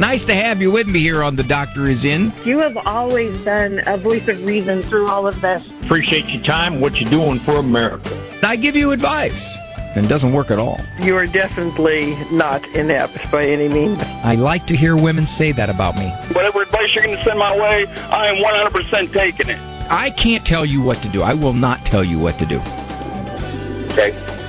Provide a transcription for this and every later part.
Nice to have you with me here on The Doctor Is In. You have always been a voice of reason through all of this. Appreciate your time, what you're doing for America. I give you advice, and it doesn't work at all. You are definitely not inept by any means. I like to hear women say that about me. Whatever advice you're going to send my way, I am 100% taking it. I can't tell you what to do. I will not tell you what to do. Okay.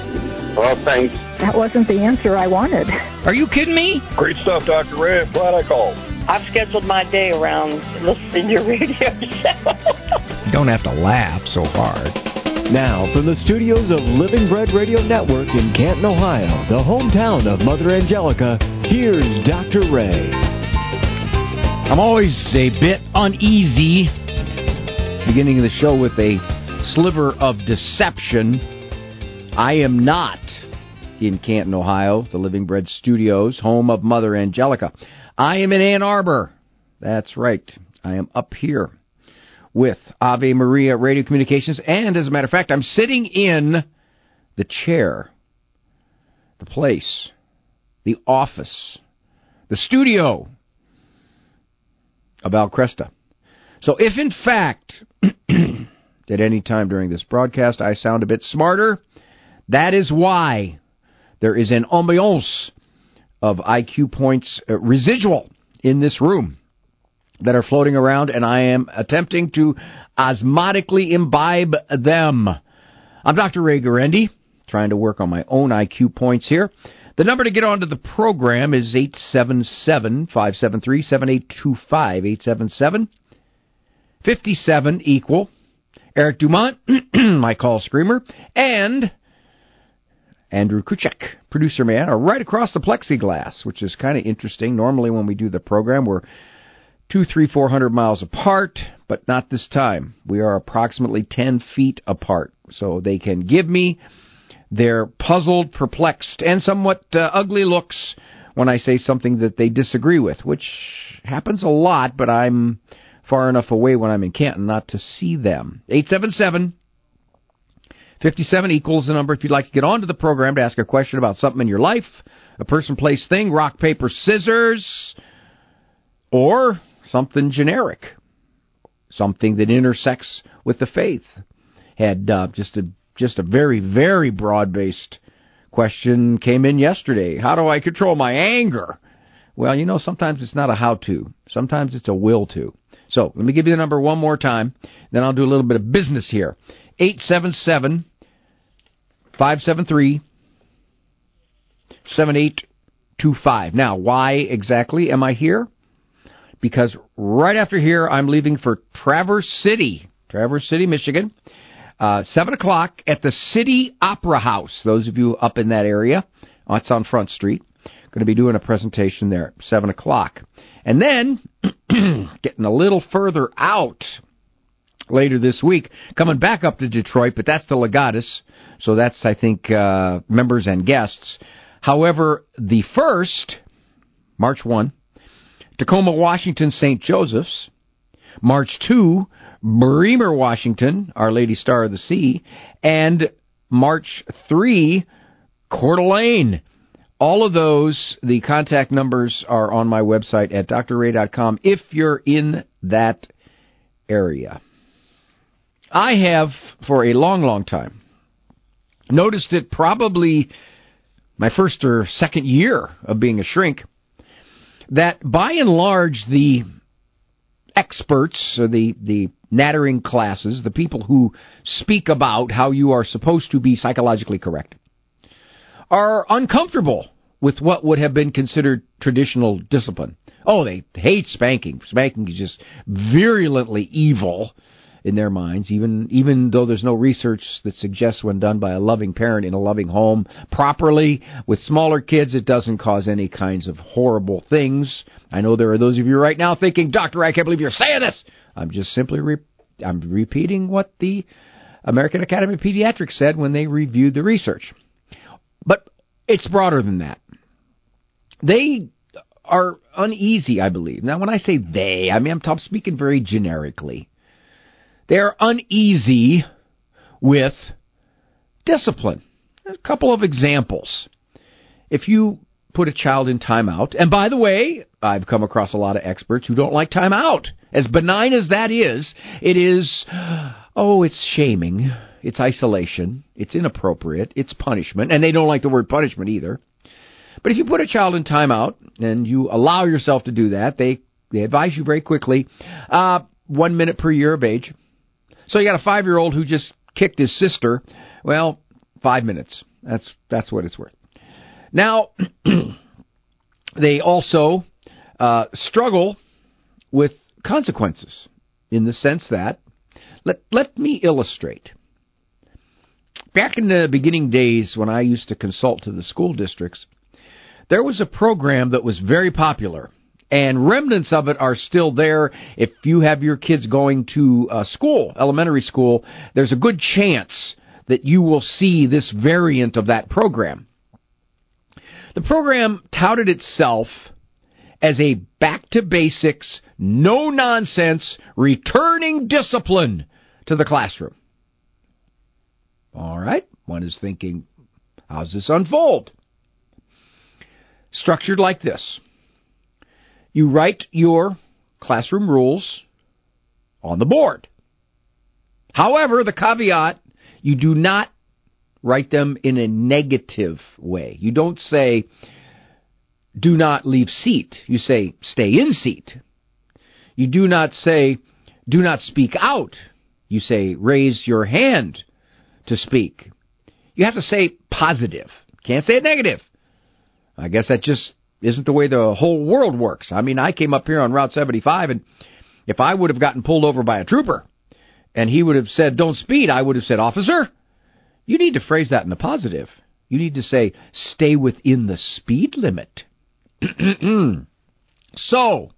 Well, thanks. That wasn't the answer I wanted. Are you kidding me? Great stuff, Dr. Ray. Glad I called. I've scheduled my day around listening to your radio show. You don't have to laugh so hard. Now, from the studios of Living Bread Radio Network in Canton, Ohio, the hometown of Mother Angelica, here's Dr. Ray. I'm always a bit uneasy beginning of the show with a sliver of deception. I am not in Canton, Ohio, the Living Bread Studios, home of Mother Angelica. I am in Ann Arbor. That's right. I am up here with Ave Maria Radio Communications, and as a matter of fact, I'm sitting in the chair, the place, the office, the studio of Al Kresta. So if in fact, at any time during this broadcast, I sound a bit smarter, that is why there is an ambiance of IQ points uh, residual in this room that are floating around, and I am attempting to osmotically imbibe them. I'm Dr. Ray Guarendi, trying to work on my own IQ points here. The number to get onto the program is 877 573 7825. 877 57 equal. Eric Dumont, my call screamer, and Andrew Kuchek, producer man, are right across the plexiglass, which is kind of interesting. Normally, when we do the program, we're two, three, four hundred miles apart, but not this time. We are approximately ten feet apart, so they can give me their puzzled, perplexed, and somewhat uh, ugly looks when I say something that they disagree with, which happens a lot, but I'm far enough away when I'm in Canton not to see them. 877 57 equals the number if you'd like to get onto the program to ask a question about something in your life, a person, place, thing, rock, paper, scissors, or something generic, something that intersects with the faith. Had uh, just a just a very very broad based question came in yesterday. How do I control my anger? Well, you know, sometimes it's not a how to. Sometimes it's a will to. So let me give you the number one more time. Then I'll do a little bit of business here. 877 573 7825. Now, why exactly am I here? Because right after here, I'm leaving for Traverse City, Traverse City, Michigan. Uh, 7 o'clock at the City Opera House. Those of you up in that area, it's on Front Street. Going to be doing a presentation there at 7 o'clock. And then, getting a little further out later this week, coming back up to Detroit, but that's the Legatus. So that's, I think, uh, members and guests. However, the first, March 1, Tacoma, Washington, St. Joseph's. March 2, Bremer, Washington, Our Lady Star of the Sea. And March 3, Coeur d'Alene. All of those, the contact numbers are on my website at drray.com if you're in that area. I have, for a long, long time, noticed it probably my first or second year of being a shrink that by and large the experts, or the the nattering classes, the people who speak about how you are supposed to be psychologically correct, are uncomfortable with what would have been considered traditional discipline. Oh, they hate spanking. Spanking is just virulently evil in their minds, even even though there's no research that suggests when done by a loving parent in a loving home properly with smaller kids, it doesn't cause any kinds of horrible things. I know there are those of you right now thinking, Doctor, I can't believe you're saying this. I'm just simply re- I'm repeating what the American Academy of Pediatrics said when they reviewed the research. But it's broader than that. They are uneasy, I believe. Now, when I say they, I mean I'm speaking very generically. They're uneasy with discipline. A couple of examples. If you put a child in timeout, and by the way, I've come across a lot of experts who don't like timeout. As benign as that is, it is, oh, it's shaming, it's isolation, it's inappropriate, it's punishment, and they don't like the word punishment either. But if you put a child in timeout and you allow yourself to do that, they, they advise you very quickly, uh, one minute per year of age. So you got a five year old who just kicked his sister. Well, five minutes. That's that's what it's worth. Now, they also uh, struggle with consequences in the sense that let let me illustrate. Back in the beginning days when I used to consult to the school districts, there was a program that was very popular and remnants of it are still there. If you have your kids going to uh, school, elementary school, there's a good chance that you will see this variant of that program. The program touted itself as a back to basics, no nonsense, returning discipline to the classroom. All right, one is thinking, how's this unfold? Structured like this you write your classroom rules on the board. However, the caveat, you do not write them in a negative way. You don't say, do not leave seat. You say, stay in seat. You do not say, do not speak out. You say, raise your hand to speak. You have to say positive. Can't say it negative. I guess that just isn't the way the whole world works. I mean, I came up here on Route 75, and if I would have gotten pulled over by a trooper and he would have said, don't speed, I would have said, officer, you need to phrase that in the positive. You need to say, stay within the speed limit. so,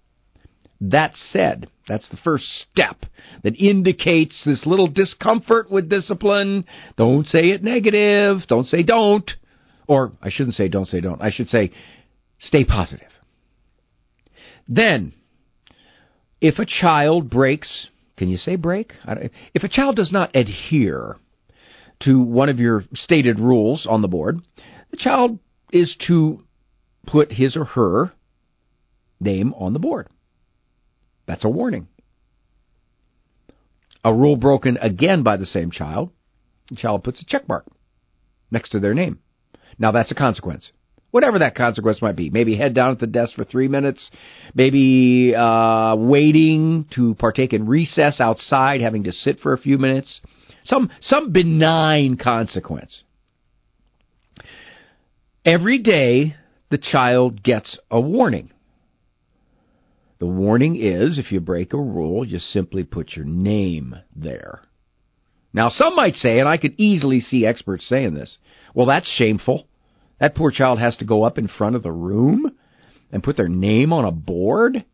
that said, that's the first step that indicates this little discomfort with discipline. Don't say it negative. Don't say don't. Or I shouldn't say don't say don't. I should say Stay positive. Then, if a child breaks, can you say break? If a child does not adhere to one of your stated rules on the board, the child is to put his or her name on the board. That's a warning. A rule broken again by the same child, the child puts a check mark next to their name. Now that's a consequence whatever that consequence might be. Maybe head down at the desk for three minutes, maybe uh, waiting to partake in recess outside, having to sit for a few minutes. Some some benign consequence. Every day, the child gets a warning. The warning is if you break a rule, you simply put your name there. Now, some might say, and I could easily see experts saying this, well, that's shameful. That poor child has to go up in front of the room and put their name on a board?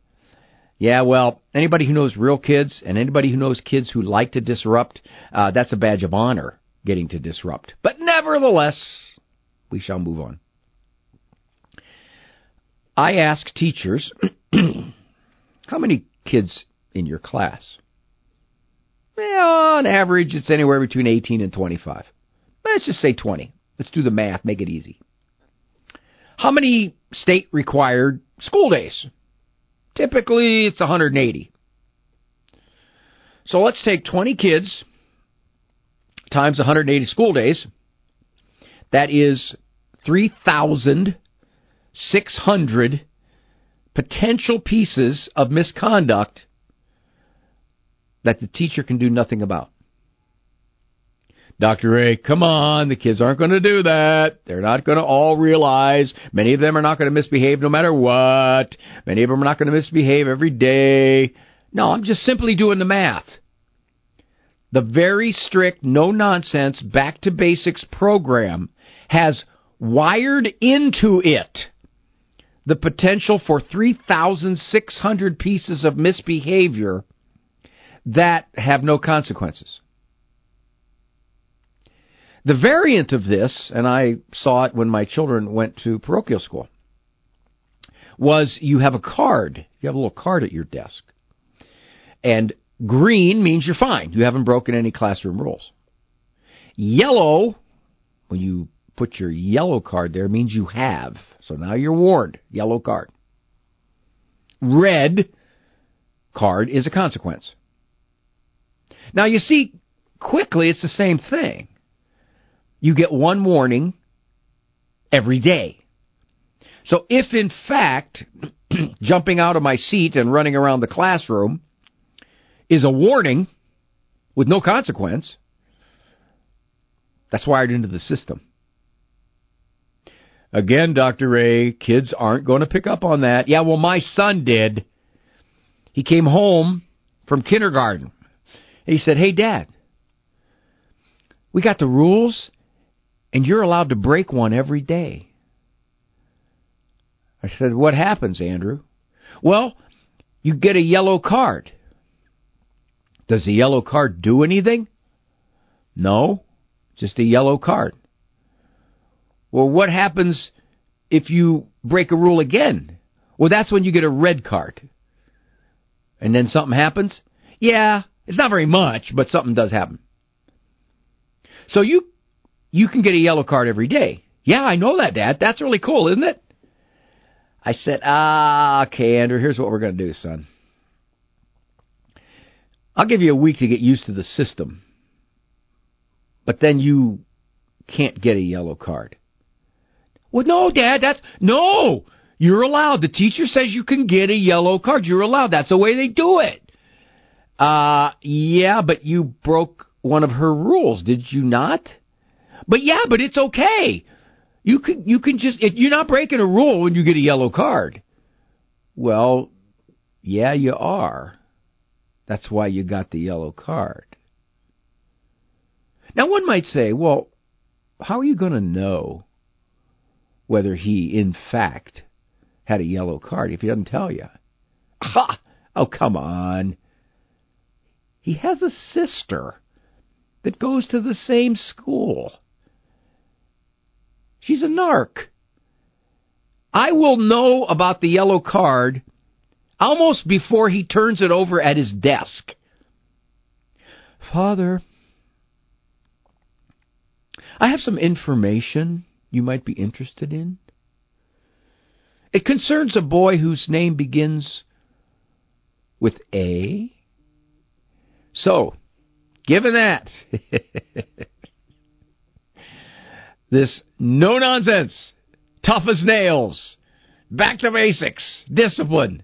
Yeah, well, anybody who knows real kids and anybody who knows kids who like to disrupt, uh, that's a badge of honor, getting to disrupt. But nevertheless, we shall move on. I ask teachers, how many kids in your class? Well, on average, it's anywhere between 18 and 25. Let's just say 20. Let's do the math, make it easy. How many state required school days? Typically, it's 180. So let's take 20 kids times 180 school days. That is 3,600 potential pieces of misconduct that the teacher can do nothing about. Dr. Ray, come on, the kids aren't going to do that. They're not going to all realize. Many of them are not going to misbehave no matter what. Many of them are not going to misbehave every day. No, I'm just simply doing the math. The very strict, no nonsense, back to basics program has wired into it the potential for 3,600 pieces of misbehavior that have no consequences. The variant of this, and I saw it when my children went to parochial school, was you have a card. You have a little card at your desk. And green means you're fine. You haven't broken any classroom rules. Yellow, when you put your yellow card there, means you have. So now you're warned. Yellow card. Red card is a consequence. Now you see, quickly it's the same thing. You get one warning every day. So if in fact jumping out of my seat and running around the classroom is a warning with no consequence, that's wired into the system. Again, Dr. Ray, kids aren't going to pick up on that. Yeah, well, my son did. He came home from kindergarten. And he said, Hey, Dad, we got the rules, and you're allowed to break one every day. I said, What happens, Andrew? Well, you get a yellow card. Does the yellow card do anything? No, just a yellow card. Well, what happens if you break a rule again? Well, that's when you get a red card. And then something happens? Yeah, it's not very much, but something does happen. So you you can get a yellow card every day. Yeah, I know that, Dad. That's really cool, isn't it? I said, ah, okay, Andrew, here's what we're going to do, son. I'll give you a week to get used to the system. But then you can't get a yellow card. Well, no, Dad, that's no. You're allowed. The teacher says you can get a yellow card. You're allowed. That's the way they do it. Uh, yeah, but you broke one of her rules, did you not? But yeah, but it's okay. You can you can just you're not breaking a rule when you get a yellow card. Well, yeah, you are. That's why you got the yellow card. Now one might say, well, how are you going to know whether he in fact had a yellow card if he doesn't tell you? Ha! Oh, come on. He has a sister that goes to the same school. She's a narc. I will know about the yellow card almost before he turns it over at his desk. Father, I have some information you might be interested in. It concerns a boy whose name begins with A. So, given that, this no nonsense, tough as nails, back to basics, discipline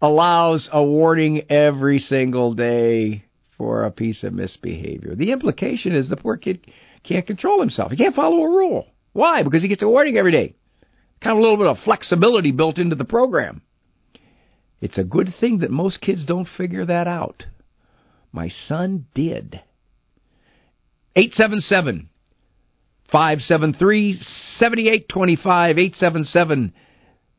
allows a warning every single day for a piece of misbehavior. The implication is the poor kid can't control himself. He can't follow a rule. Why? Because he gets a warning every day. Kind of a little bit of flexibility built into the program. It's a good thing that most kids don't figure that out. My son did. 877 573 7825 877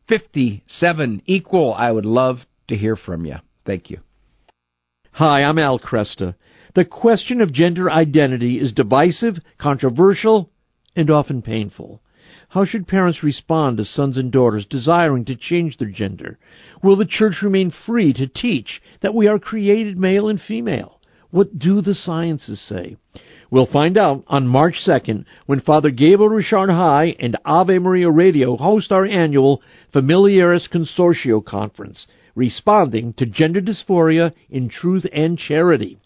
57 equal. I would love to hear from you. Thank you. Hi, I'm Al Kresta. The question of gender identity is divisive, controversial, and often painful. How should parents respond to sons and daughters desiring to change their gender? Will the church remain free to teach that we are created male and female? What do the sciences say? We'll find out on March 2nd when Father Gabriel Richard High and Ave Maria Radio host our annual Familiaris Consortio Conference, responding to gender dysphoria in truth and charity.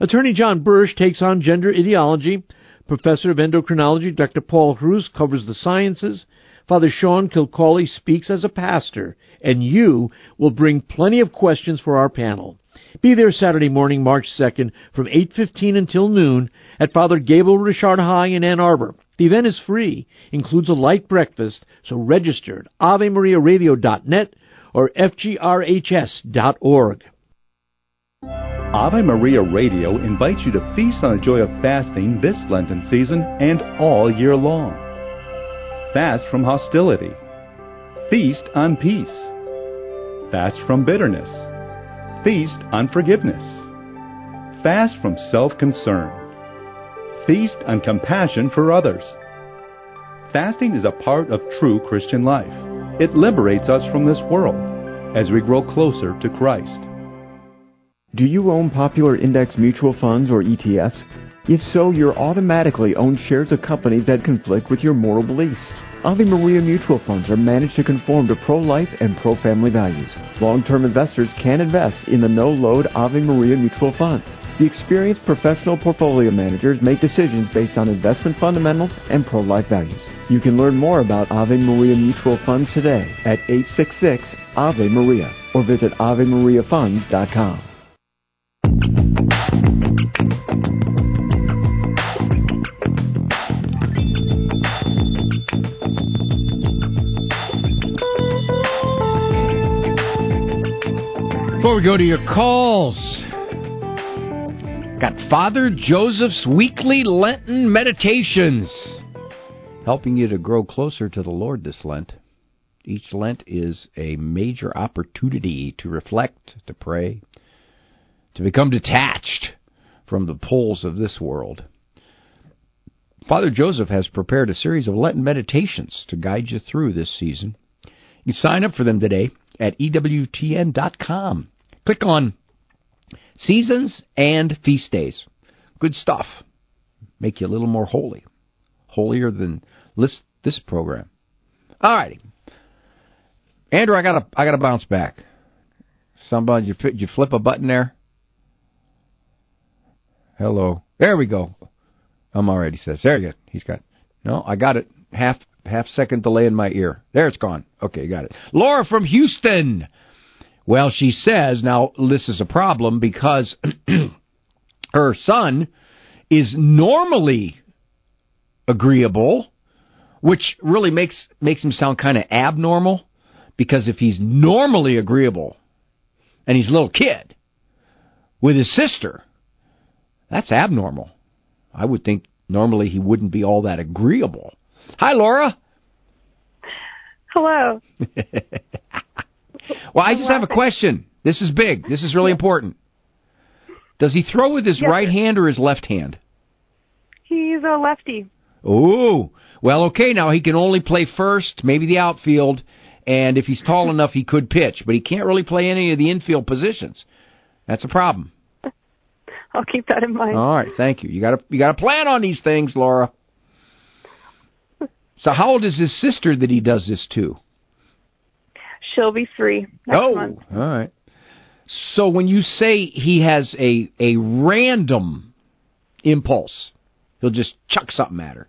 Attorney John Bursch takes on gender ideology. Professor of endocrinology Dr. Paul Hruz covers the sciences. Father Sean Kilcawley speaks as a pastor, and you will bring plenty of questions for our panel. Be there Saturday morning, March 2nd, from 8.15 until noon at Father Gabriel Richard High in Ann Arbor. The event is free, includes a light breakfast, so register at AveMariaRadio.net or FGRHS.org. Ave Maria Radio invites you to feast on the joy of fasting this Lenten season and all year long. Fast from hostility. Feast on peace. Fast from bitterness Feast on forgiveness. Fast from self concern. Feast on compassion for others. Fasting is a part of true Christian life. It liberates us from this world as we grow closer to Christ. Do you own popular index mutual funds or ETFs? If so, you're automatically own shares of companies that conflict with your moral beliefs. Ave Maria mutual funds are managed to conform to pro-life and pro-family values. Long-term investors can invest in the no-load Ave Maria mutual funds. The experienced professional portfolio managers make decisions based on investment fundamentals and pro-life values. You can learn more about Ave Maria mutual funds today at 866 Ave Maria or visit AveMariaFunds.com. Before we go to your calls, got Father Joseph's weekly Lenten meditations, helping you to grow closer to the Lord this Lent. Each Lent is a major opportunity to reflect, to pray, to become detached from the pulls of this world. Father Joseph has prepared a series of Lenten meditations to guide you through this season. You sign up for them today at EWTN.com. Click on Seasons and Feast Days. Good stuff. Make you a little more holy. Holier than this, this program. All righty. Andrew, I gotta I gotta bounce back. Somebody, you, you flip a button there. Hello. There we go. I'm already says. There you go. He's got. No, I got it. Half half second delay in my ear. There it's gone. Okay, got it. Laura from Houston. Well, she says now this is a problem because her son is normally agreeable, which really makes makes him sound kind of abnormal because if he's normally agreeable and he's a little kid with his sister, that's abnormal. I would think normally he wouldn't be all that agreeable. Hi, Laura. Hello. well, I just have a question. This is big. This is really important. Does he throw with his Yes, right sir. hand or his left hand? He's a lefty. Oh, well, okay. Now he can only play first, maybe the outfield, and if he's tall enough, he could pitch, but he can't really play any of the infield positions. That's a problem. I'll keep that in mind. All right, thank you. You got to you got to plan on these things, Laura. So, how old is his sister that he does this to? She'll be three next oh, month. all right. So, when you say he has a a random impulse, he'll just chuck something at her.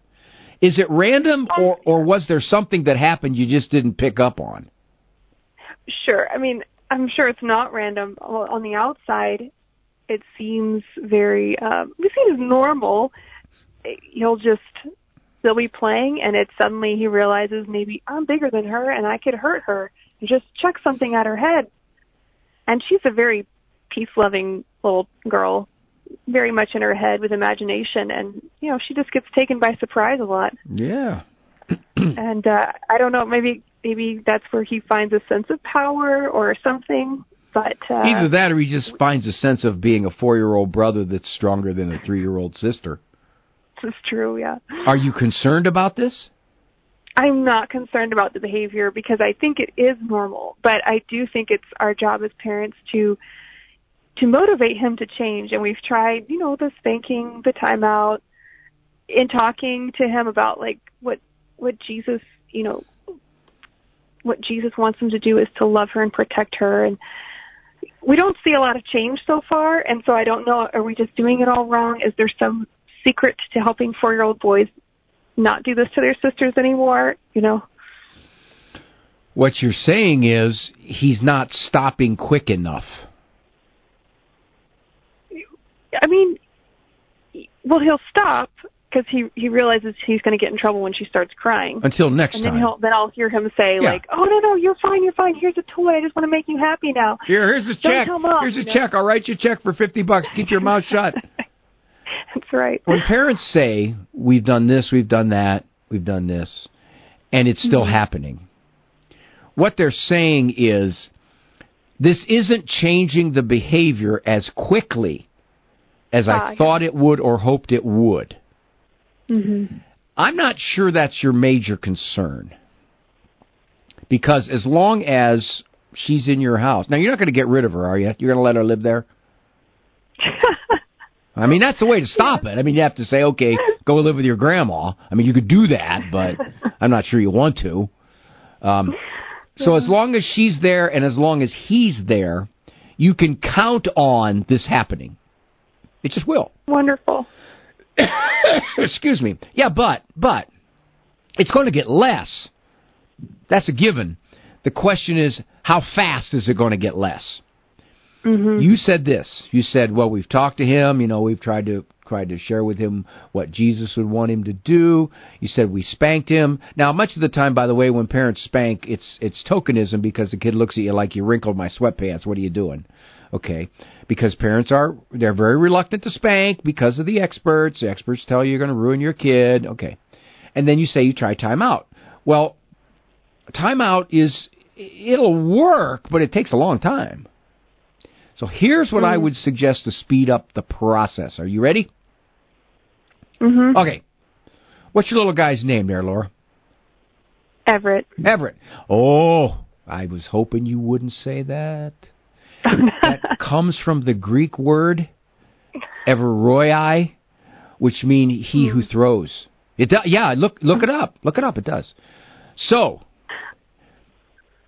Is it random, or or was there something that happened you just didn't pick up on? Sure. I mean, I'm sure it's not random. Well, On the outside, it seems very. Um, it seems normal. He'll just they'll be playing, and it suddenly he realizes maybe I'm bigger than her, and I could hurt her. And just chuck something at her head. And she's a very peace-loving little girl, very much in her head with imagination, and you know she just gets taken by surprise a lot. Yeah. and uh I don't know, maybe maybe that's where he finds a sense of power or something. But uh Either that, or he just finds a sense of being a four-year-old brother that's stronger than a three-year-old sister. this is true, yeah. Are you concerned about this? I'm not concerned about the behavior because I think it is normal, but I do think it's our job as parents to to motivate him to change. And we've tried, you know, the spanking, the timeout, in talking to him about like what what Jesus, you know, what Jesus wants him to do is to love her and protect her. And we don't see a lot of change so far. And so I don't know are we just doing it all wrong? Is there some secret to helping 4-year-old boys not do this to their sisters anymore, you know? What you're saying is he's not stopping quick enough. I mean, well, he'll stop because he he realizes he's going to get in trouble when she starts crying. Until next and then time. he'll then I'll hear him say Yeah. like, "Oh no, no, you're fine, you're fine. Here's a toy. I just want to make you happy now." Here, here's a Don't check. Mom, Here's a know? check. I'll write you a check for fifty bucks. Keep your mouth shut. That's right. When parents say, "We've done this, we've done that, we've done this," and it's still Mhm. happening, what they're saying is, this isn't changing the behavior as quickly as Ah, I yeah. thought it would or hoped it would. Mm-hmm. I'm not sure that's your major concern. Because as long as she's in your house, now you're not going to get rid of her, are you? You're going to let her live there? I mean, that's the way to stop it. I mean, you have to say, okay, go live with your grandma. I mean, you could do that, but I'm not sure you want to. Um, so as long as she's there and as long as he's there, you can count on this happening. It just will. Wonderful. Excuse me. Yeah, but but it's going to get less. That's a given. The question is, how fast is it going to get less? Mm-hmm. You said this. You said, well, we've talked to him. You know, we've tried to tried to share with him what Jesus would want him to do. You said we spanked him. Now, much of the time, by the way, when parents spank, it's it's tokenism because the kid looks at you like you wrinkled my sweatpants. What are you doing? Okay, because parents are they're very reluctant to spank because of the experts. The experts tell you you're going to ruin your kid. Okay, and then you say you try timeout. Well, timeout is it'll work, but it takes a long time. So here's what I would suggest to speed up the process. Are you ready? Mm-hmm. Okay. What's your little guy's name there, Laura? Everett. Everett. Oh, I was hoping you wouldn't say that. that comes from the Greek word everoi, which means he who throws. It does. Yeah, look look it up. Look it up. It does. So,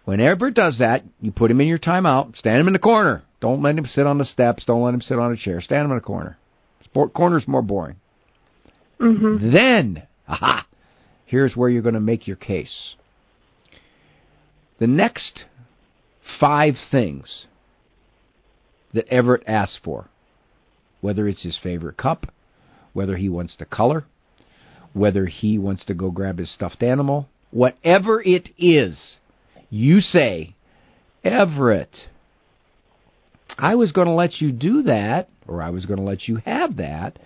when Everett does that, you put him in your timeout. Stand him in the corner. Don't let him sit on the steps. Don't let him sit on a chair. Stand him in a corner. Sport corner's more boring. Mm-hmm. Then, aha, here's where you're going to make your case. The next five things that Everett asks for, whether it's his favorite cup, whether he wants to color, whether he wants to go grab his stuffed animal, whatever it is, you say, Everett, I was going to let you do that, or I was going to let you have that,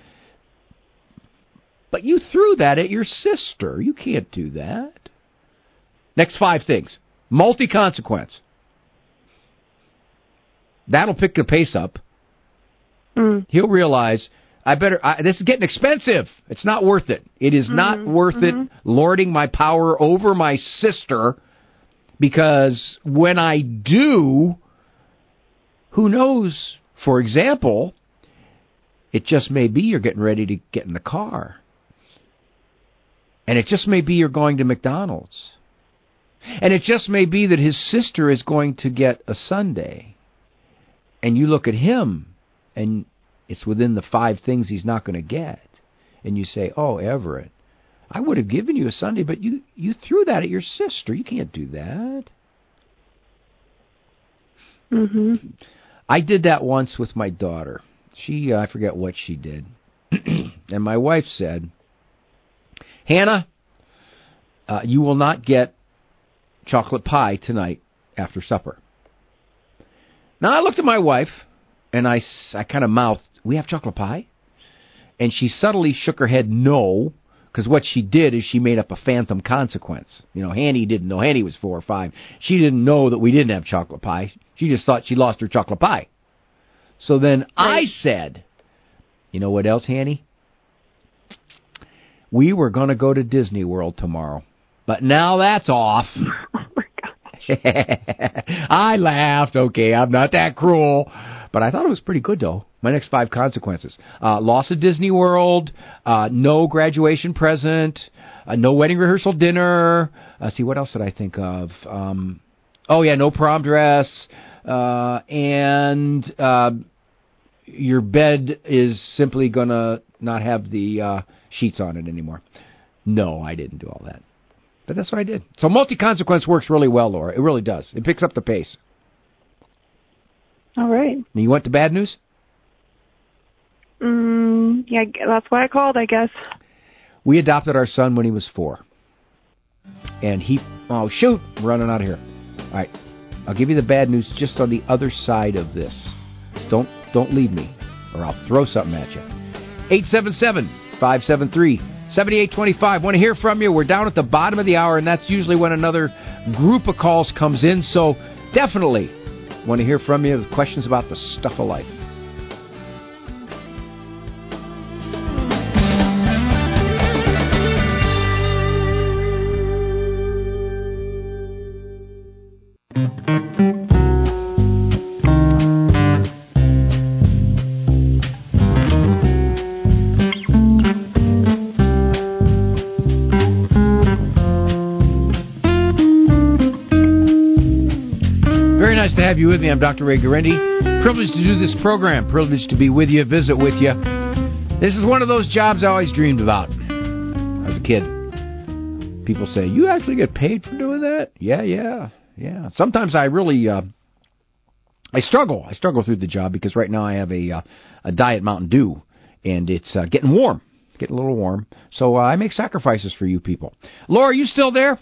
but you threw that at your sister. You can't do that. Next five things multi consequence. That'll pick the pace up. Mm. He'll realize I better. I, this is getting expensive. It's not worth it. It is not worth it lording my power over my sister because when I do, who knows? For example, it just may be you're getting ready to get in the car. And it just may be you're going to McDonald's. And it just may be that his sister is going to get a sundae. And you look at him and it's within the five things he's not going to get. And you say, "Oh, Everett, I would have given you a sundae, but you you threw that at your sister. You can't do that." Mhm. I did that once with my daughter. She uh, I forget what she did. and my wife said, "Hannah, uh, you will not get chocolate pie tonight after supper." Now I looked at my wife and I, I kind of mouthed, "We have chocolate pie?" And she subtly shook her head no, because what she did is she made up a phantom consequence. You know, Hanny didn't know. Hanny was four or five. She didn't know that we didn't have chocolate pie. She just thought she lost her chocolate pie. So then I said, "You know what else, Hanny? We were going to go to Disney World tomorrow, but now that's off." I laughed. Okay, I'm not that cruel, but I thought it was pretty good though. My next five consequences: uh, loss of Disney World, uh, no graduation present, uh, no wedding rehearsal dinner. Uh, see what else did I think of? Um, oh yeah, no prom dress, uh, and uh, your bed is simply gonna not have the uh, sheets on it anymore. No, I didn't do all that. But that's what I did. So multi consequence works really well, Laura. It really does. It picks up the pace. All right. And you want the bad news? Mm, yeah, that's why I called, I guess. We adopted our son when he was four. And he, oh, shoot, I'm running out of here. All right. I'll give you the bad news just on the other side of this. Don't, don't leave me, or I'll throw something at you. 877 573 7825. Want to hear from you? We're down at the bottom of the hour, and that's usually when another group of calls comes in. So definitely want to hear from you with questions about the stuff of life. With me. I'm Dr. Ray Guarendi. Privileged to do this program. Privileged to be with you, visit with you. This is one of those jobs I always dreamed about as a kid. People say, "You actually get paid for doing that?" Yeah, yeah, yeah. Sometimes I really, uh, I struggle. I struggle through the job because right now I have a uh, a diet Mountain Dew, and it's uh, getting warm, getting a little warm. So uh, I make sacrifices for you people. Laura, are you still there?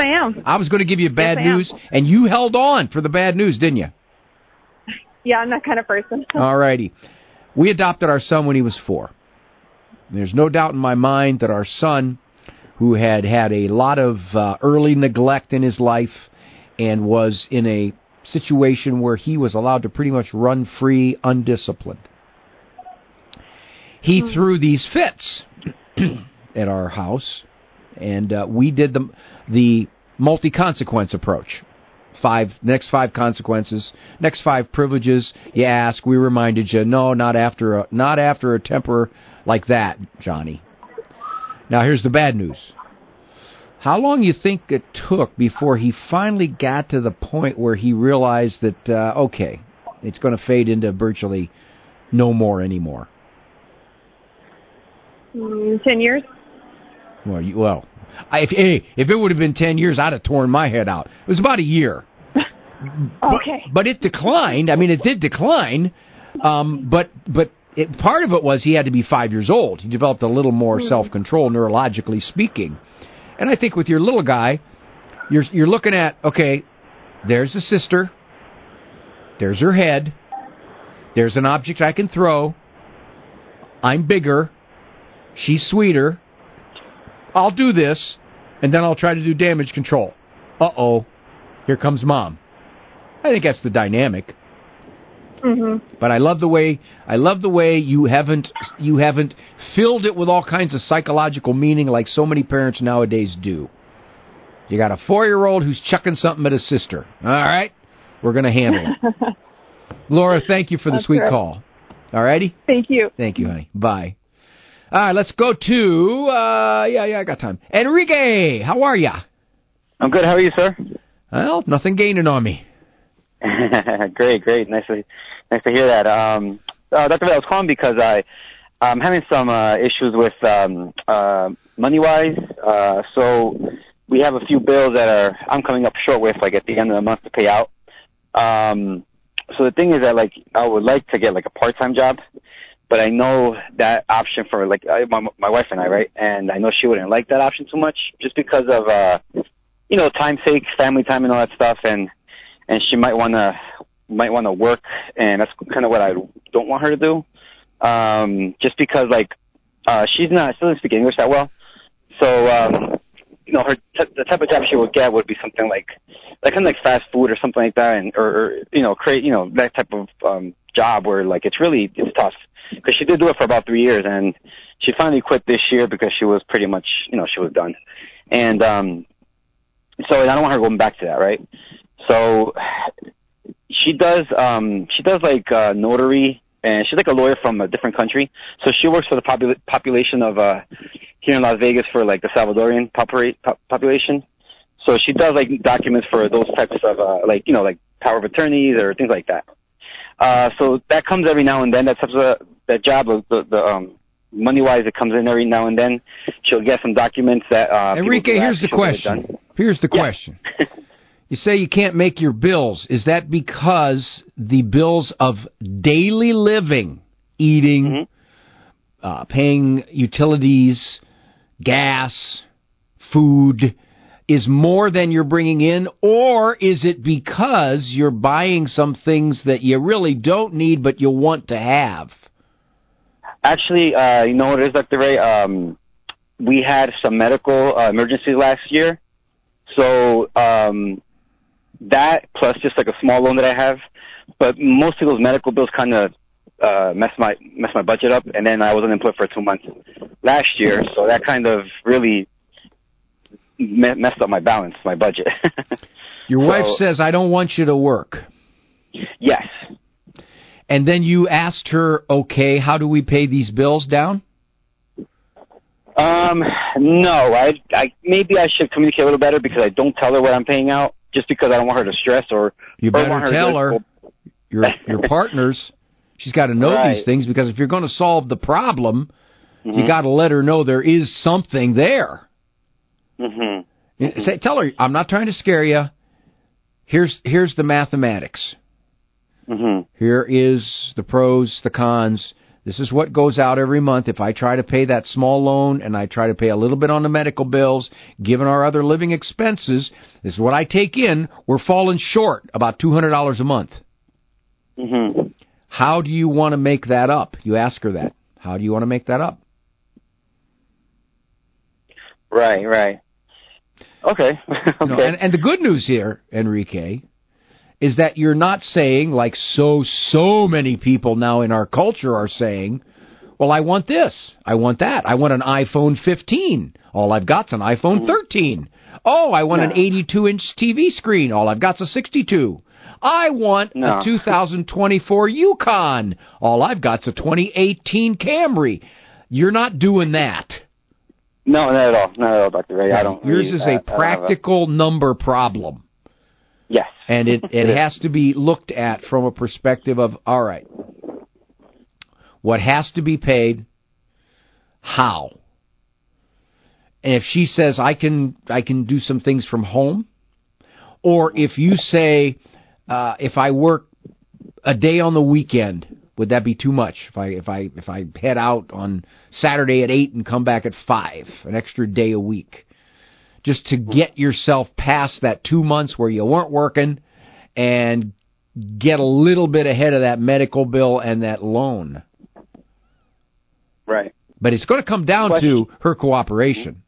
I am. I was going to give you bad Yes, news, and you held on for the bad news, didn't you? Yeah, I'm that kind of person. All righty. We adopted our son when he was four. There's no doubt in my mind that our son, who had had a lot of uh, early neglect in his life and was in a situation where he was allowed to pretty much run free, undisciplined, he threw these fits at our house, and uh, we did the the multi consequence approach. Five next five consequences, next five privileges. You ask, we reminded you, no, not after a not after a temper like that, Johnny. Now here's the bad news. How long you think it took before he finally got to the point where he realized that uh, okay, it's going to fade into virtually no more anymore? Mm, Ten years. Well, you, well, I, if hey, if it would have been ten years, I'd have torn my head out. It was about a year. Okay. But, but it declined. I mean, it did decline. Um, but but it, part of it was he had to be five years old. He developed a little more Hmm. self control, neurologically speaking. And I think with your little guy, you're you're looking at okay, there's a sister. There's her head. There's an object I can throw. I'm bigger. She's sweeter. I'll do this, and then I'll try to do damage control. Uh oh, here comes mom. I think that's the dynamic. Mhm. But I love the way I love the way you haven't you haven't filled it with all kinds of psychological meaning like so many parents nowadays do. You got a four year old who's chucking something at his sister. All right, we're going to handle it. Laura, thank you for the That's sweet right. call. All righty, Thank you. thank you, honey. Bye. All right, let's go to uh yeah yeah I got time. Enrique, how are ya? I'm good. How are you, sir? Well, nothing gaining on me. great, great. Nice to nice to hear that. Um, uh, Dr. I was calling because I I'm having some uh, issues with um, uh, money wise. Uh, so we have a few bills that are I'm coming up short with, like at the end of the month to pay out. Um, so the thing is that like I would like to get like a part time job, but I know that option for like my my wife and I, right? And I know she wouldn't like that option too much, just because of uh, you know, time sake, family time, and all that stuff, and and she might want to might want to work, and that's kind of what I don't want her to do. Um, just because like uh, she's not she doesn't speak English that well, so um, you know her t- the type of job she would get would be something like like kind of like fast food or something like that, and or, or you know create you know that type of um, job where like it's really it's tough because she did do it for about three years, and she finally quit this year because she was pretty much you know she was done, and um, so I don't want her going back to that, right? So she does um she does like uh notary and she's like a lawyer from a different country. So she works for the popul- population of uh here in Las Vegas for like the Salvadorian popula- pop- population. So she does like documents for those types of uh like you know like power of attorneys or things like that. Uh so that comes every now and then. That's of that job of the, the um money wise it comes in every now and then. She'll get some documents that uh Enrique, here's the she'll get it question. Here's the Yeah. question. You say you can't make your bills. Is that because the bills of daily living, eating, uh, paying utilities, gas, food, is more than you're bringing in? Or is it because you're buying some things that you really don't need but you want to have? Actually, uh, you know what it is, Dr. Ray? Um, we had some medical uh, emergencies last year. So um, that plus just like a small loan that I have. But most of those medical bills kind of uh, messed my messed my budget up, and then I was unemployed for two months last year. So that kind of really me- messed up my balance, my budget. Your wife says, I don't want you to work. yes. And then you asked her, okay, how do we pay these bills down? Um, no, I, I maybe I should communicate a little better because I don't tell her what I'm paying out. just because I don't want her to stress or you better her tell her your your partners. She's got to know Right. these things because if you're going to solve the problem, you Mhm. got to let her know there is something there. Mhm. Say, tell her, I'm not trying to scare you. Here's here's the mathematics. Mm-hmm. Here is the pros, the cons. This is what goes out every month. If I try to pay that small loan and I try to pay a little bit on the medical bills, given our other living expenses, this is what I take in. We're falling short about two hundred dollars a month. Mm-hmm. How do you want to make that up? You ask her that. How do you want to make that up? Right. Right. Okay. okay. You know, and, and the good news here, Enrique, is that you're not saying, like so, so many people now in our culture are saying, well, I want this, I want that, I want an iPhone 15. All I've got's an iPhone 13. Oh, I want an 82 inch TV screen. All I've got's a 62. I want No. a 2024 Yukon. All I've got's a 2018 Camry. You're not doing that. No, not at all. Not at all, Doctor Ray. I don't. Yours is I a practical number problem. Yes. And it, it It has to be looked at from a perspective of all right, what has to be paid, how. And if she says I can I can do some things from home, or if you say uh, if I work a day on the weekend, would that be too much? If I if I if I head out on Saturday at eight and come back at five, an extra day a week, just to get yourself past that two months where you weren't working, and get a little bit ahead of that medical bill and that loan. Right. But it's going to come down to her cooperation.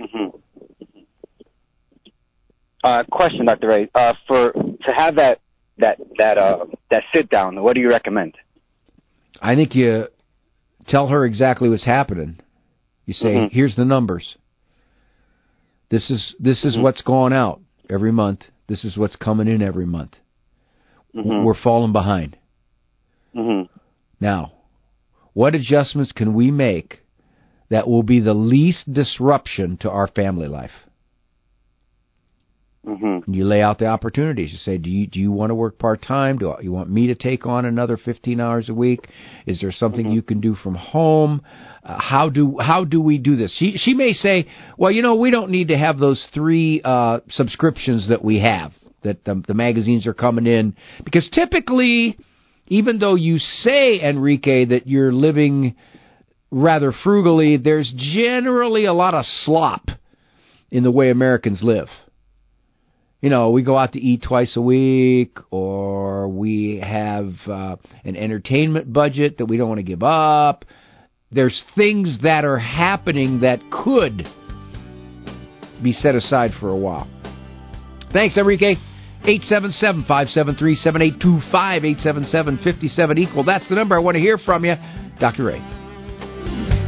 hmm Uh, question, Doctor Ray. Uh, for to have that that that uh that sit down, what do you recommend? I think you tell her exactly what's happening. You say, Mhm. "Here's the numbers. This is this is what's going out every month. This is what's coming in every month. Mhm. We're falling behind. hmm Now, what adjustments can we make that will be the least disruption to our family life?" Hmm You lay out the opportunities. You say, do you do you want to work part time? Do you want me to take on another 15 hours a week? Is there something you can do from home? Uh, how do how do we do this? She she may say, well, you know, we don't need to have those three uh, subscriptions that we have. That the, the magazines are coming in because typically, even though you say Enrique that you're living rather frugally, there's generally a lot of slop in the way Americans live you know, we go out to eat twice a week, or we have uh, an entertainment budget that we don't want to give up. There's things that are happening that could be set aside for a while. Thanks, Enrique. 877 573 7825 877 57 equal. That's the number I want to hear from you. Dr. Ray.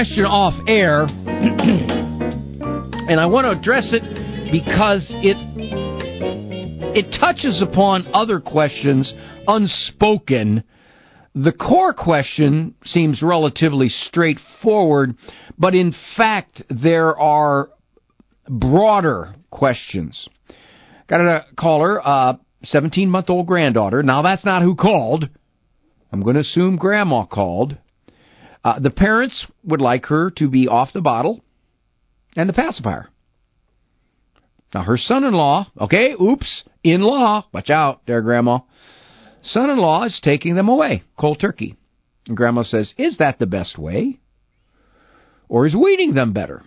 Question off air, and I want to address it because it it touches upon other questions unspoken. The core question seems relatively straightforward, but in fact there are broader questions. Got a caller, uh, 17 month old granddaughter. Now that's not who called. I'm going to assume grandma called. Uh, the parents would like her to be off the bottle and the pacifier. Now, her son in law, okay, oops, in law, watch out there, Grandma. Son in law is taking them away, cold turkey. And Grandma says, Is that the best way? Or is weaning them better?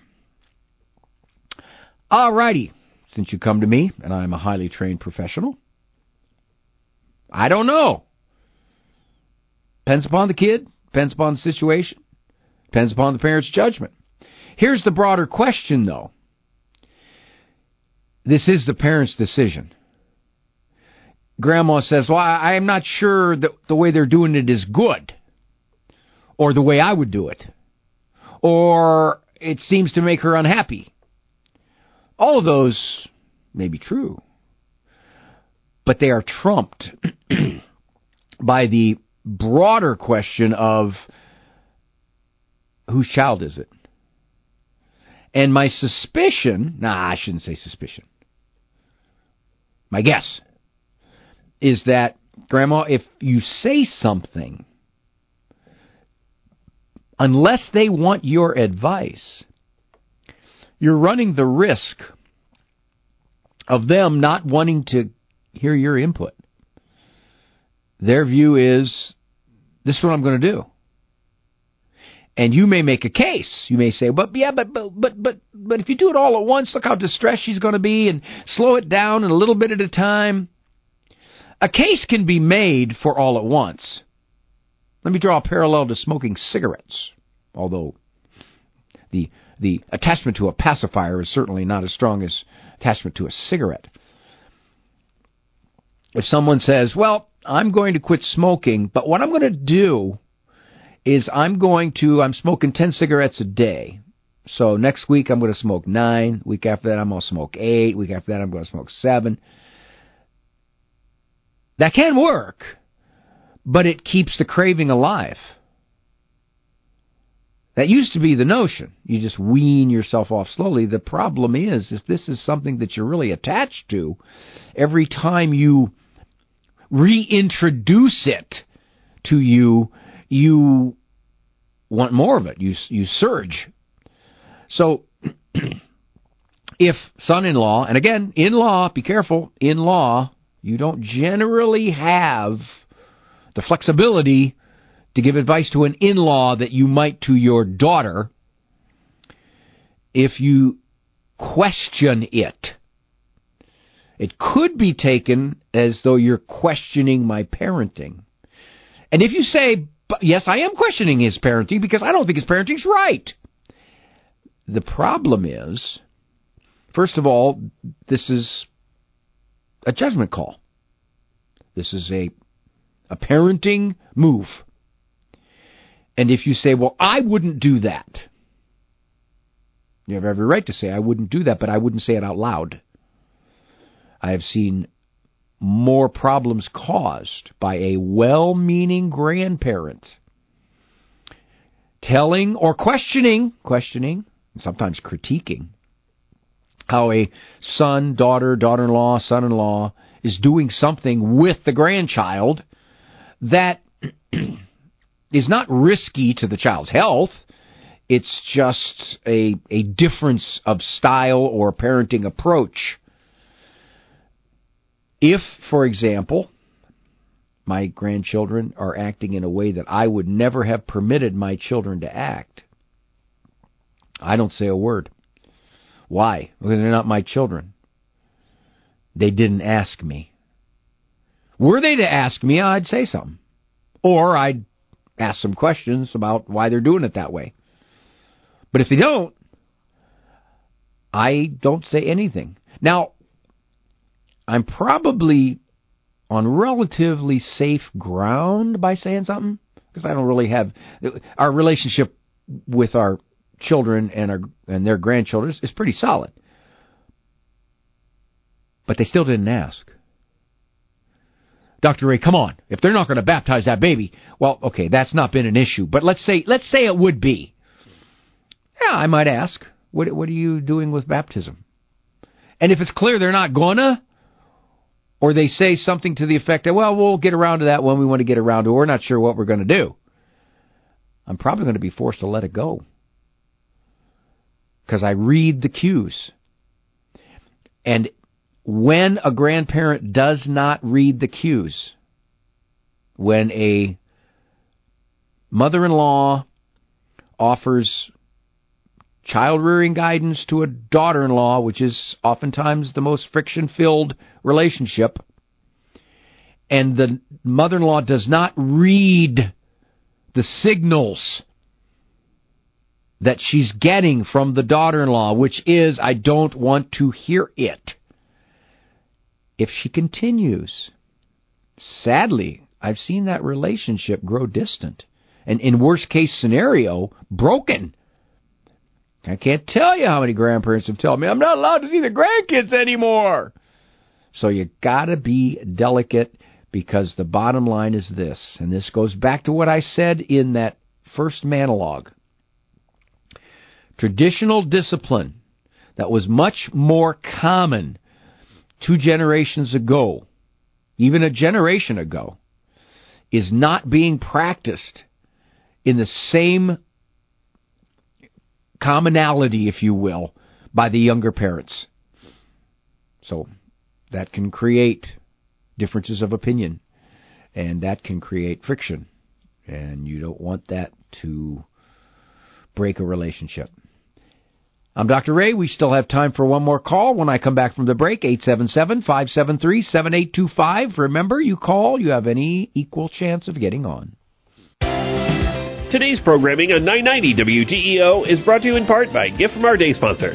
All righty, since you come to me, and I'm a highly trained professional, I don't know. Depends upon the kid, depends upon the situation, depends upon the parent's judgment. Here's the broader question, though. This is the parent's decision. grandma says, Well, I, I'm not sure that the way they're doing it is good, or the way I would do it, or it seems to make her unhappy. All of those may be true, but they are trumped by the broader question of whose child is it? And my suspicion, nah, I shouldn't say suspicion. My guess is that, Grandma, if you say something, unless they want your advice, you're running the risk of them not wanting to hear your input. Their view is this is what I'm going to do. And you may make a case. You may say, "But yeah, but but but but but if you do it all at once, look how distressed she's going to be, and slow it down and a little bit at a time." A case can be made for all at once. Let me draw a parallel to smoking cigarettes, although the the attachment to a pacifier is certainly not as strong as attachment to a cigarette. If someone says, "Well, I'm going to quit smoking, but what I'm going to do is I'm going to I'm smoking 10 cigarettes a day. So next week I'm going to smoke 9, week after that I'm going to smoke 8, week after that I'm going to smoke 7." That can work, but it keeps the craving alive. That used to be the notion. You just wean yourself off slowly. The problem is, if this is something that you're really attached to, every time you reintroduce it to you, you want more of it. You you surge. So if son-in-law, and again, in-law, be careful, in-law, you don't generally have the flexibility to give advice to an in-law that you might to your daughter if you question it. It could be taken as though you're questioning my parenting. And if you say, yes, I am questioning his parenting because I don't think his parenting's right. The problem is, first of all, this is a judgment call. This is a, a parenting move. And if you say, well, I wouldn't do that, you have every right to say, I wouldn't do that, but I wouldn't say it out loud. I have seen more problems caused by a well meaning grandparent telling or questioning, questioning, sometimes critiquing how a son, daughter, daughter in law, son in law is doing something with the grandchild that is not risky to the child's health. It's just a, a difference of style or parenting approach. If, for example, my grandchildren are acting in a way that I would never have permitted my children to act, I don't say a word. Why? Because they're not my children. They didn't ask me. Were they to ask me, I'd say something. Or I'd ask some questions about why they're doing it that way. But if they don't, I don't say anything. Now, I'm probably on relatively safe ground by saying something because I don't really have our relationship with our children and our and their grandchildren is pretty solid. But they still didn't ask. Dr. Ray, come on. If they're not going to baptize that baby, well, okay, that's not been an issue. But let's say let's say it would be. Yeah, I might ask, what what are you doing with baptism? And if it's clear they're not gonna, or they say something to the effect that, well, we'll get around to that when we want to get around to it. We're not sure what we're going to do. I'm probably going to be forced to let it go because I read the cues. And when a grandparent does not read the cues, when a mother in law offers child rearing guidance to a daughter in law, which is oftentimes the most friction filled relationship, and the mother in law does not read the signals that she's getting from the daughter in law, which is, I don't want to hear it if she continues sadly, I've seen that relationship grow distant. And in worst case scenario, broken. I can't tell you how many grandparents have told me I'm not allowed to see the grandkids anymore. So you gotta be delicate because the bottom line is this, and this goes back to what I said in that first monologue. Traditional discipline that was much more common two generations ago, even a generation ago, is not being practiced in the same commonality, if you will, by the younger parents. So that can create differences of opinion, and that can create friction, and you don't want that to break a relationship. I'm Dr. Ray. We still have time for one more call when I come back from the break. 877 573 7825. Remember, you call, you have any equal chance of getting on. Today's programming on 990 WDEO is brought to you in part by gift from our day sponsor.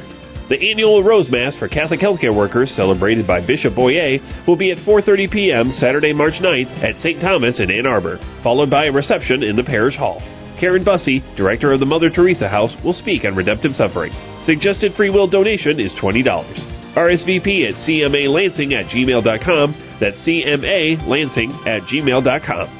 The annual Rose Mass for Catholic healthcare workers, celebrated by Bishop Boyea, will be at 4:30 p.m. Saturday, March 9th at St. Thomas in Ann Arbor, followed by a reception in the parish hall. Karen Bussey, director of the Mother Teresa House, will speak on redemptive suffering. Suggested free will donation is $20. RSVP at cmalansing at gmail.com. That's cmalansing at gmail.com.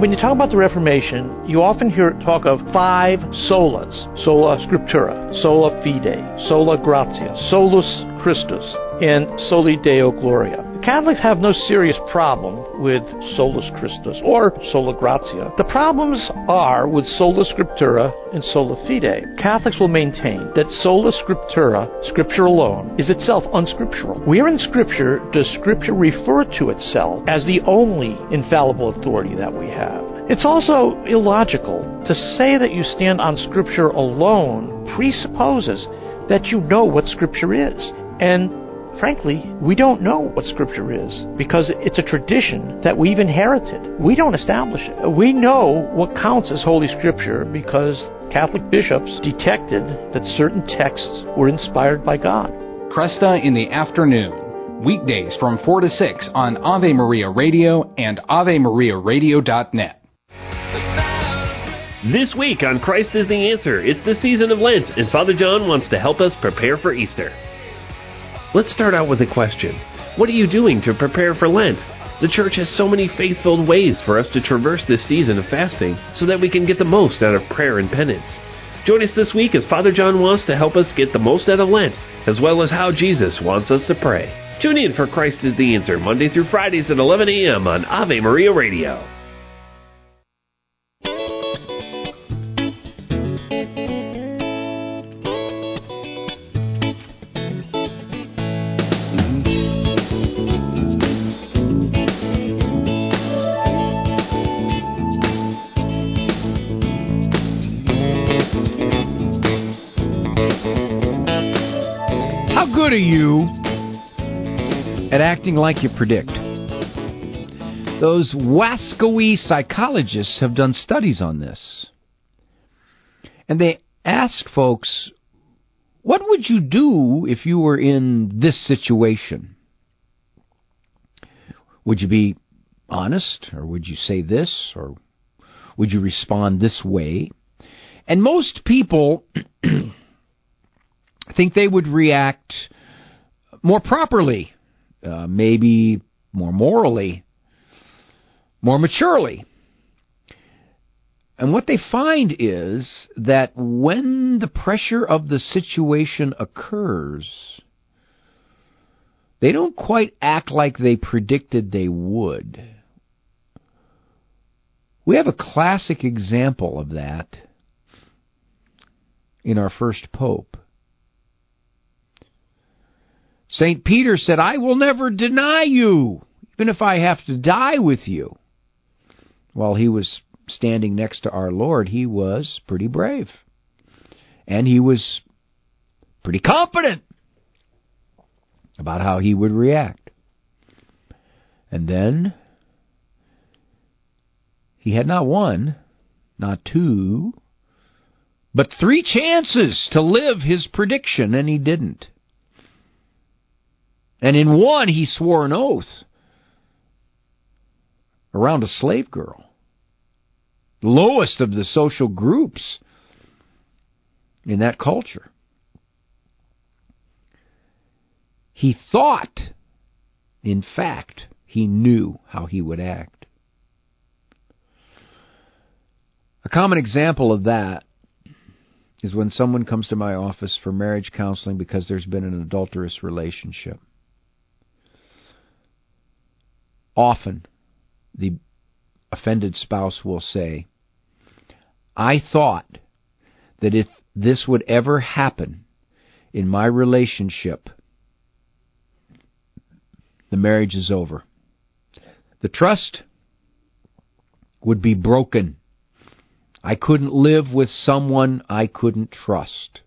When you talk about the Reformation, you often hear talk of five solas sola scriptura, sola fide, sola gratia, solus Christus, and soli deo gloria. Catholics have no serious problem with solus Christus or sola gratia. The problems are with sola scriptura and sola fide. Catholics will maintain that sola scriptura, scripture alone, is itself unscriptural. Where in scripture does scripture refer to itself as the only infallible authority that we have? It's also illogical to say that you stand on scripture alone presupposes that you know what scripture is. And frankly, we don't know what Scripture is because it's a tradition that we've inherited. We don't establish it. We know what counts as Holy Scripture because Catholic bishops detected that certain texts were inspired by God. Kresta in the afternoon, weekdays from 4 to 6 on Ave Maria Radio and AveMariaRadio.net. This week on Christ is the Answer, it's the season of Lent, and Father John wants to help us prepare for Easter. Let's start out with a question. What are you doing to prepare for Lent? The church has so many faith filled ways for us to traverse this season of fasting so that we can get the most out of prayer and penance. Join us this week as Father John wants to help us get the most out of Lent, as well as how Jesus wants us to pray. Tune in for Christ is the Answer Monday through Fridays at 11 a.m. on Ave Maria Radio. You at acting like you predict? Those wascoey psychologists have done studies on this. And they ask folks, what would you do if you were in this situation? Would you be honest, or would you say this, or would you respond this way? And most people think they would react more properly, uh, maybe more morally, more maturely. And what they find is that when the pressure of the situation occurs, they don't quite act like they predicted they would. We have a classic example of that in our first pope. St. Peter said, I will never deny you, even if I have to die with you. While he was standing next to our Lord, he was pretty brave. And he was pretty confident about how he would react. And then he had not one, not two, but three chances to live his prediction, and he didn't. And in one, he swore an oath around a slave girl. Lowest of the social groups in that culture. He thought, in fact, he knew how he would act. A common example of that is when someone comes to my office for marriage counseling because there's been an adulterous relationship. Often, the offended spouse will say, I thought that if this would ever happen in my relationship, the marriage is over. The trust would be broken. I couldn't live with someone I couldn't trust.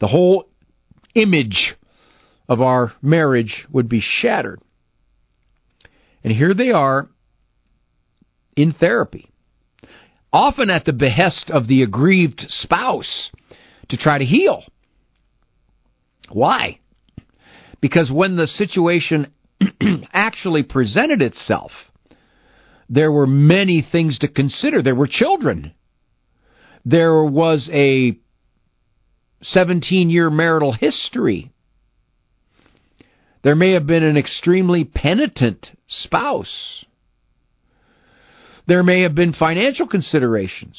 The whole image of our marriage would be shattered. And here they are in therapy, often at the behest of the aggrieved spouse to try to heal. Why? Because when the situation actually presented itself, there were many things to consider. There were children. There was a 17 year marital history. There may have been an extremely penitent spouse. There may have been financial considerations.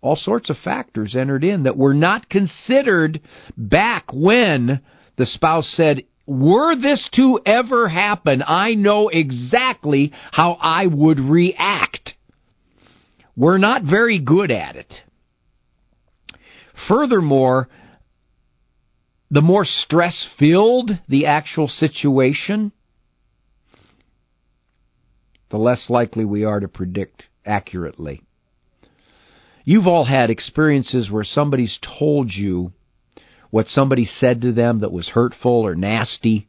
All sorts of factors entered in that were not considered back when the spouse said, Were this to ever happen, I know exactly how I would react. We're not very good at it. Furthermore, the more stress filled the actual situation, the less likely we are to predict accurately. You've all had experiences where somebody's told you what somebody said to them that was hurtful or nasty,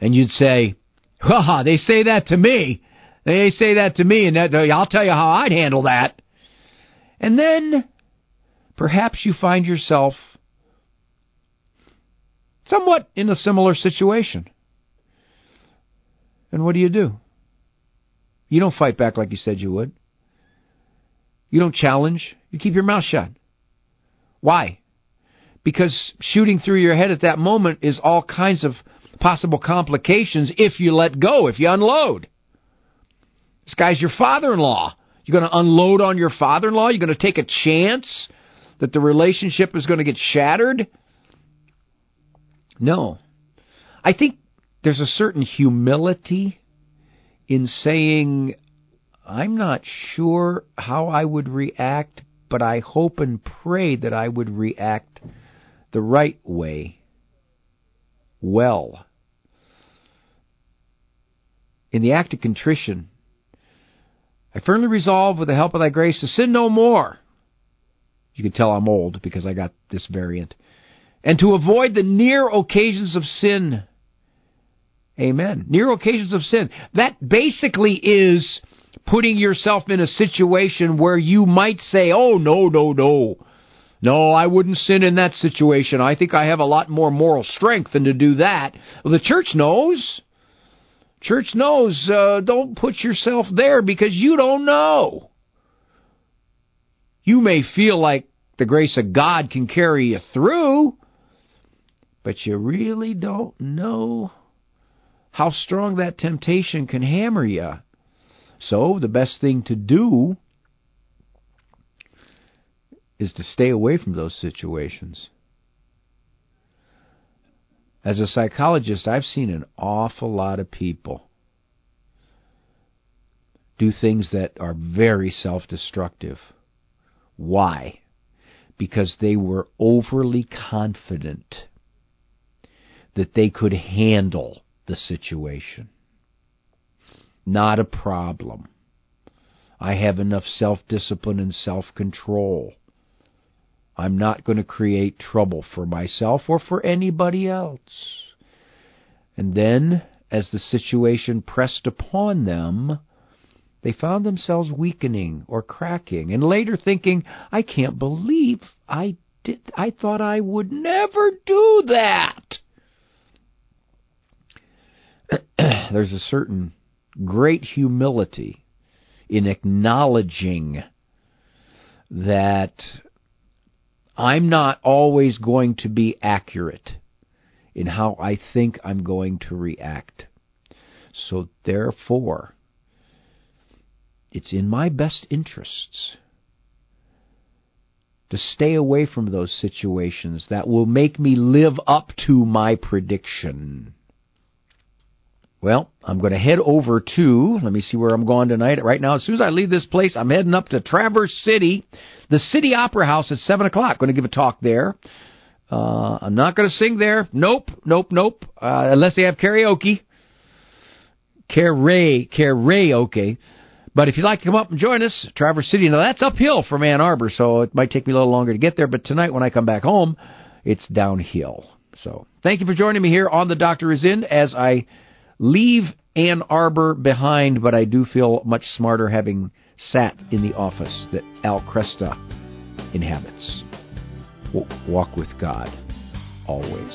and you'd say, "Ha they say that to me. They say that to me, and that, I'll tell you how I'd handle that." And then perhaps you find yourself somewhat in a similar situation. And what do you do? You don't fight back like you said you would. You don't challenge. You keep your mouth shut. Why? Because shooting through your head at that moment is all kinds of possible complications if you let go, if you unload. This guy's your father in law. You're going to unload on your father in law? You're going to take a chance that the relationship is going to get shattered? No. I think there's a certain humility in saying, I'm not sure how I would react, but I hope and pray that I would react the right way, well. In the act of contrition, I firmly resolve with the help of thy grace to sin no more. You can tell I'm old because I got this variant. And to avoid the near occasions of sin. Amen. Near occasions of sin. That basically is putting yourself in a situation where you might say, oh, no, no, no. No, I wouldn't sin in that situation. I think I have a lot more moral strength than to do that. Well, the church knows. Church knows. Uh, don't put yourself there because you don't know. You may feel like the grace of God can carry you through, but you really don't know how strong that temptation can hammer you. So, the best thing to do is to stay away from those situations. As a psychologist, I've seen an awful lot of people do things that are very self destructive. Why? Because they were overly confident that they could handle the situation. Not a problem. I have enough self discipline and self control. I'm not going to create trouble for myself or for anybody else. And then, as the situation pressed upon them, they found themselves weakening or cracking, and later thinking, I can't believe I did I thought I would never do that. there's a certain great humility in acknowledging that I'm not always going to be accurate in how I think I'm going to react. So therefore, it's in my best interests to stay away from those situations that will make me live up to my prediction. Well, I'm going to head over to, let me see where I'm going tonight. Right now, as soon as I leave this place, I'm heading up to Traverse City, the City Opera House at 7 o'clock. Going to give a talk there. Uh, I'm not going to sing there. Nope, nope, nope. Uh, unless they have karaoke. Karaoke, karaoke. But if you'd like to come up and join us, Traverse City, now that's uphill from Ann Arbor, so it might take me a little longer to get there. But tonight, when I come back home, it's downhill. So thank you for joining me here on The Doctor Is In as I leave Ann Arbor behind, but I do feel much smarter having sat in the office that Al Kresta inhabits. Walk with God, always.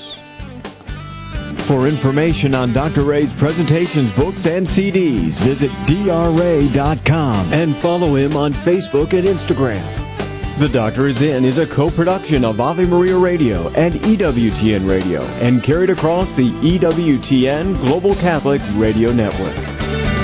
For information on Dr. Ray's presentations, books, and CDs, visit drray.com and follow him on Facebook and Instagram. The Doctor is In is a co-production of Ave Maria Radio and EWTN Radio and carried across the EWTN Global Catholic Radio Network.